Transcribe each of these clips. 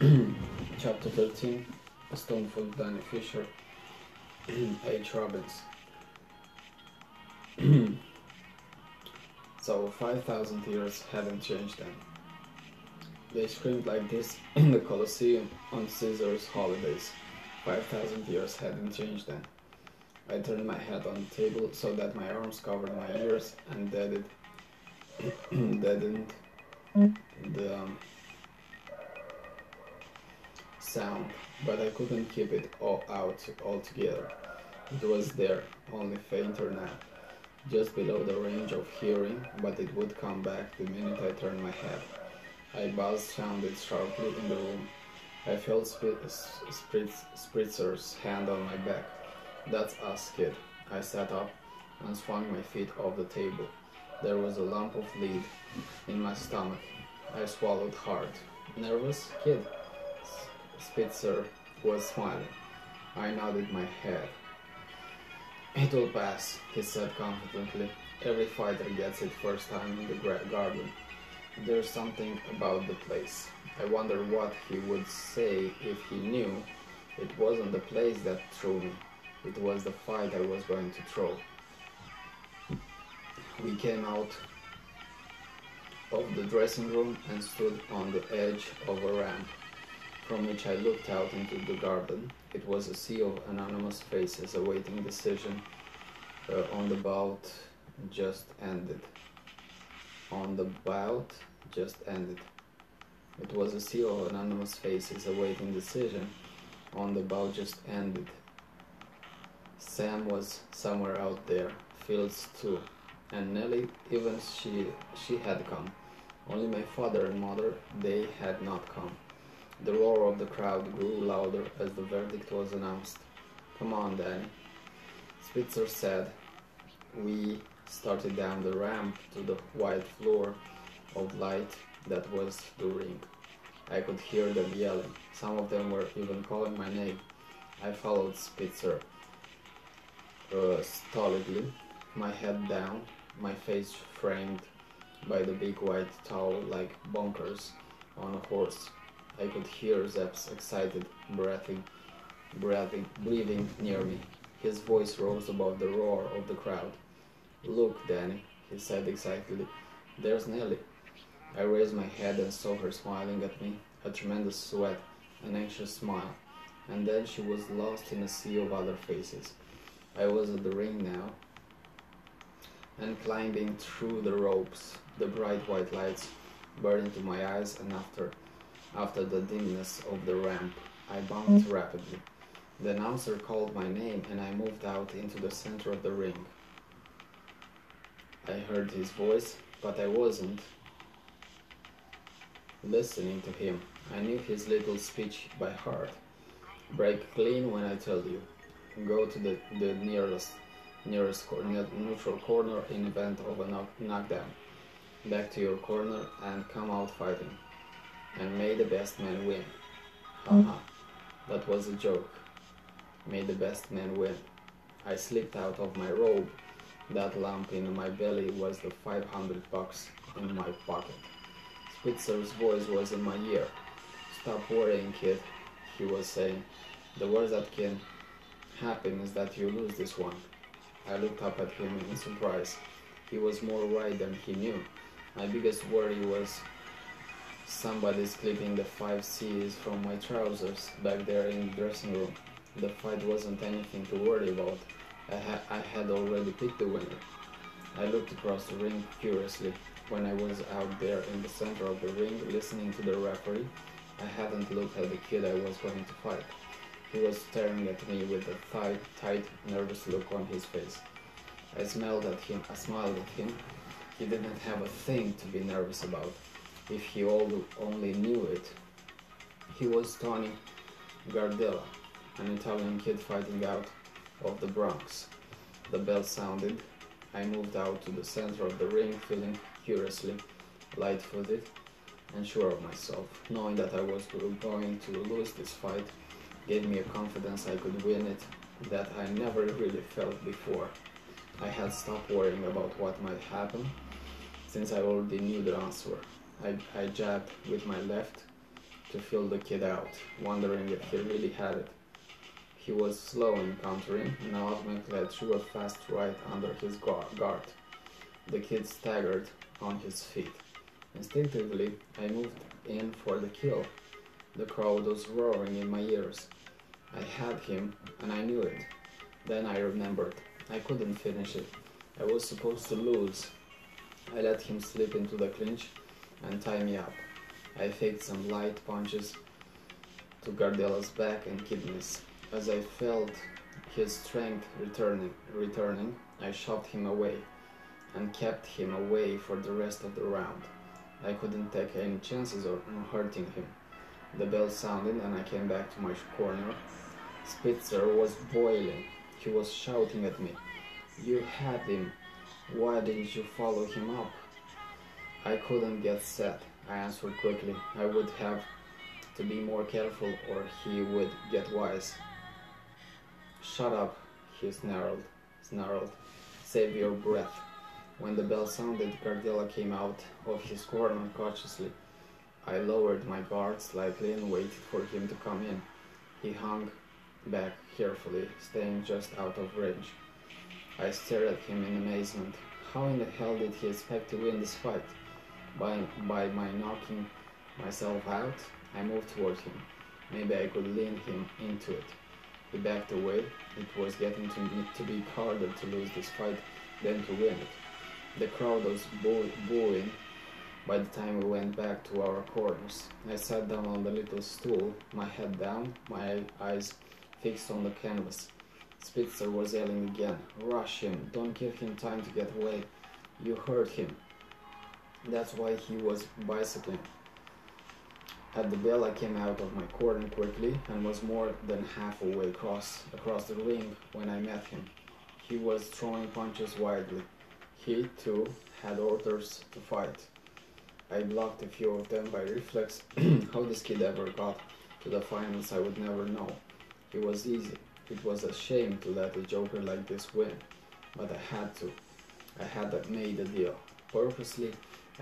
Chapter 13 A Stone for Danny Fisher, H. Robbins. so 5,000 years haven't changed them. They screamed like this in the Colosseum on Caesar's holidays. 5,000 years hadn't changed them. I turned my head on the table so that my arms covered my ears and deadened, deadened the um, sound, but I couldn't keep it all out altogether. It was there, only fainter now, just below the range of hearing, but it would come back the minute I turned my head. I buzzed sounded sharply in the room. I felt Spritz, Spritzer's hand on my back. That's us, kid. I sat up and swung my feet off the table. There was a lump of lead in my stomach. I swallowed hard. Nervous, kid? Spitzer was smiling. I nodded my head. It will pass, he said confidently. Every fighter gets it first time in the garden. There's something about the place. I wonder what he would say if he knew it wasn't the place that threw me. It was the fight I was going to throw. We came out of the dressing room and stood on the edge of a ramp from which I looked out into the garden. It was a sea of anonymous faces awaiting decision uh, on the bout just ended. On the bout just ended. It was a sea of anonymous faces awaiting decision on the bout just ended. Sam was somewhere out there, Fields too, and Nellie, even she, she had come. Only my father and mother, they had not come. The roar of the crowd grew louder as the verdict was announced. Come on, Danny. Spitzer said. We started down the ramp to the white floor of light that was the ring. I could hear them yelling. Some of them were even calling my name. I followed Spitzer uh, stolidly, my head down, my face framed by the big white towel like bunkers on a horse. I could hear Zepp's excited breathing, breathing, breathing near me. His voice rose above the roar of the crowd. Look, Danny, he said excitedly. There's Nellie. I raised my head and saw her smiling at me, a tremendous sweat, an anxious smile, and then she was lost in a sea of other faces. I was at the ring now, and climbing through the ropes, the bright white lights burned into my eyes, and after, after the dimness of the ramp, I bounced mm. rapidly. The announcer called my name, and I moved out into the center of the ring. I heard his voice, but I wasn't listening to him. I knew his little speech by heart. Break clean when I tell you. Go to the, the nearest nearest corner, neutral corner in event of a knock, knockdown. Back to your corner and come out fighting. And may the best man win. Hmm. Haha, that was a joke. May the best man win. I slipped out of my robe. That lump in my belly was the 500 bucks in my pocket. Spitzer's voice was in my ear. Stop worrying, kid, he was saying. The worst that can happen is that you lose this one. I looked up at him in surprise. He was more right than he knew. My biggest worry was somebody's clipping the five C's from my trousers back there in the dressing room. The fight wasn't anything to worry about. I, ha I had already picked the winner. I looked across the ring curiously. When I was out there in the center of the ring listening to the referee, I hadn't looked at the kid I was going to fight. He was staring at me with a tight, tight, nervous look on his face. I smiled at him. I smiled at him. He didn't have a thing to be nervous about. If he only knew it. He was Tony Gardella, an Italian kid fighting out of the Bronx. The bell sounded. I moved out to the center of the ring, feeling curiously light-footed and sure of myself. Knowing that I was going to lose this fight gave me a confidence I could win it that I never really felt before. I had stopped worrying about what might happen since I already knew the answer. I, I jabbed with my left to feel the kid out, wondering if he really had it. He was slow in countering, and ultimately I threw a fast right under his guard. The kid staggered on his feet. Instinctively, I moved in for the kill. The crowd was roaring in my ears. I had him, and I knew it. Then I remembered. I couldn't finish it. I was supposed to lose. I let him slip into the clinch and tie me up. I faked some light punches to Gardella's back and kidneys. As I felt his strength returning, returning, I shoved him away and kept him away for the rest of the round. I couldn't take any chances of hurting him. The bell sounded and I came back to my corner. Spitzer was boiling. He was shouting at me. You had him. Why didn't you follow him up? I couldn't get set. I answered quickly. I would have to be more careful or he would get wise. Shut up, he snarled. snarled. Save your breath. When the bell sounded, Gardella came out of his corner cautiously. I lowered my guard slightly and waited for him to come in. He hung back carefully, staying just out of range. I stared at him in amazement. How in the hell did he expect to win this fight? By, by my knocking myself out, I moved toward him. Maybe I could lean him into it. He backed away. It was getting to, to be harder to lose this fight than to win it. The crowd was boo booing by the time we went back to our corners. I sat down on the little stool, my head down, my eyes fixed on the canvas. Spitzer was yelling again. Rush him. Don't give him time to get away. You hurt him. That's why he was bicycling. At the bell, I came out of my corner quickly and was more than halfway across, across the ring when I met him. He was throwing punches wildly. He, too, had orders to fight. I blocked a few of them by reflex. How this kid ever got to the finals, I would never know. It was easy. It was a shame to let a joker like this win, but I had to. I had made a deal. Purposely,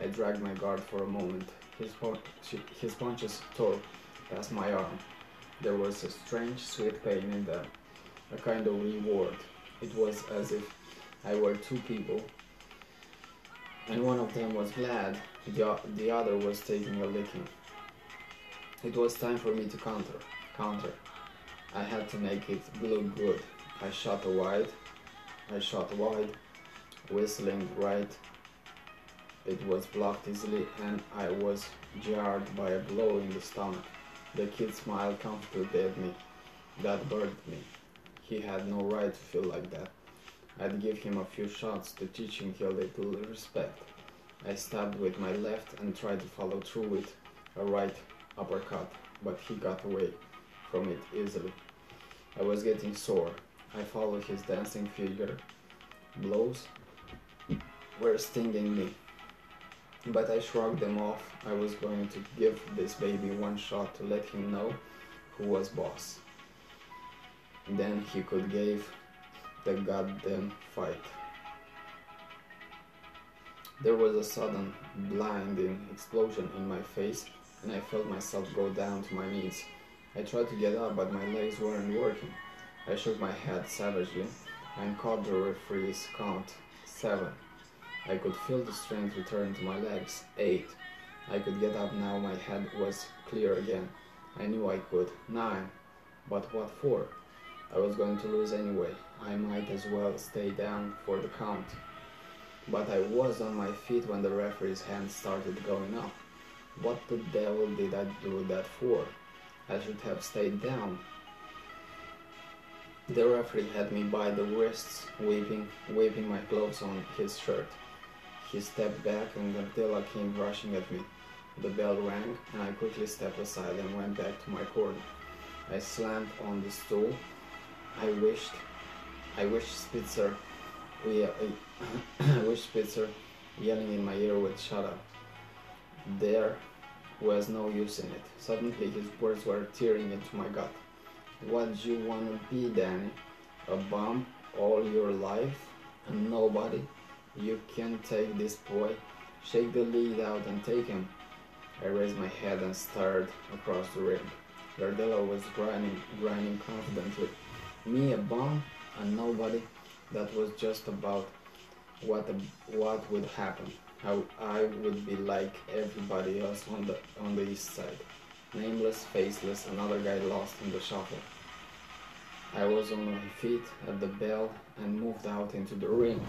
I dragged my guard for a moment. His, his punches tore past my arm. There was a strange, sweet pain in them, a kind of reward. It was as if I were two people and one of them was glad, the, the other was taking a licking. It was time for me to counter. Counter. I had to make it look good. I shot wide. I shot wide, whistling right. It was blocked easily, and I was jarred by a blow in the stomach. The kid smiled comfortably at me. That burned me. He had no right to feel like that. I'd give him a few shots to teach him a little respect. I stabbed with my left and tried to follow through with a right uppercut, but he got away from it easily. I was getting sore. I followed his dancing figure. Blows were stinging me, but I shrugged them off. I was going to give this baby one shot to let him know who was boss. Then he could give the goddamn fight. There was a sudden, blinding explosion in my face, and I felt myself go down to my knees. I tried to get up, but my legs weren't working. I shook my head savagely and caught the referee's count seven. I could feel the strength return to my legs. Eight. I could get up now, my head was clear again. I knew I could. Nine. But what for? I was going to lose anyway. I might as well stay down for the count. But I was on my feet when the referee's hand started going up. What the devil did I do that for? I should have stayed down. The referee had me by the wrists, waving, waving my clothes on his shirt. He stepped back and Gardella came rushing at me. The bell rang and I quickly stepped aside and went back to my corner. I slammed on the stool. I wished I wished Spitzer, we, uh, I wished Spitzer yelling in my ear would shut up. There was no use in it. Suddenly his words were tearing into my gut. What do you want to be, Danny? A bum all your life? And nobody? You can take this boy, shake the lead out and take him. I raised my head and stared across the ring. Gardella was grinding, grinding confidently. Me, a bum, and nobody. That was just about what what would happen. How I would be like everybody else on the on the east side. Nameless, faceless, another guy lost in the shuffle. I was on my feet at the bell and moved out into the ring.